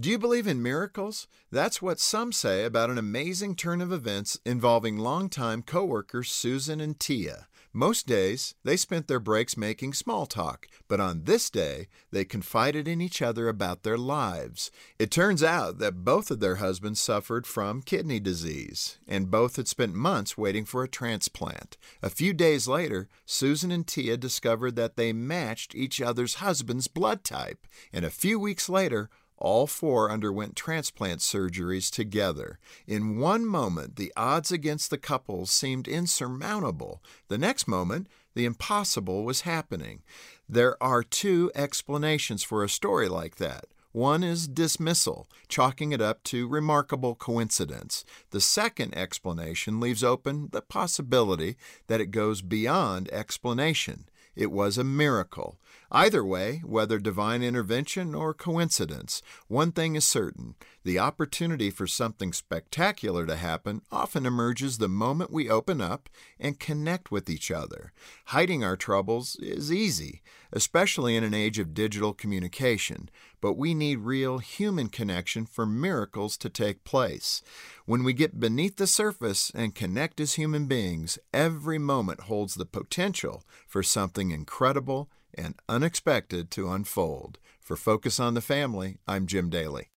Do you believe in miracles? That's what some say about an amazing turn of events involving longtime coworkers Susan and Tia. Most days, they spent their breaks making small talk, but on this day, they confided in each other about their lives. It turns out that both of their husbands suffered from kidney disease, and both had spent months waiting for a transplant. A few days later, Susan and Tia discovered that they matched each other's husband's blood type, and a few weeks later, all four underwent transplant surgeries together. In one moment, the odds against the couple seemed insurmountable. The next moment, the impossible was happening. There are two explanations for a story like that. One is dismissal, chalking it up to remarkable coincidence. The second explanation leaves open the possibility that it goes beyond explanation. It was a miracle. Either way, whether divine intervention or coincidence, one thing is certain the opportunity for something spectacular to happen often emerges the moment we open up and connect with each other. Hiding our troubles is easy, especially in an age of digital communication, but we need real human connection for miracles to take place. When we get beneath the surface and connect as human beings, every moment holds the potential for something incredible and unexpected to unfold. For Focus on the Family, I'm Jim Daly.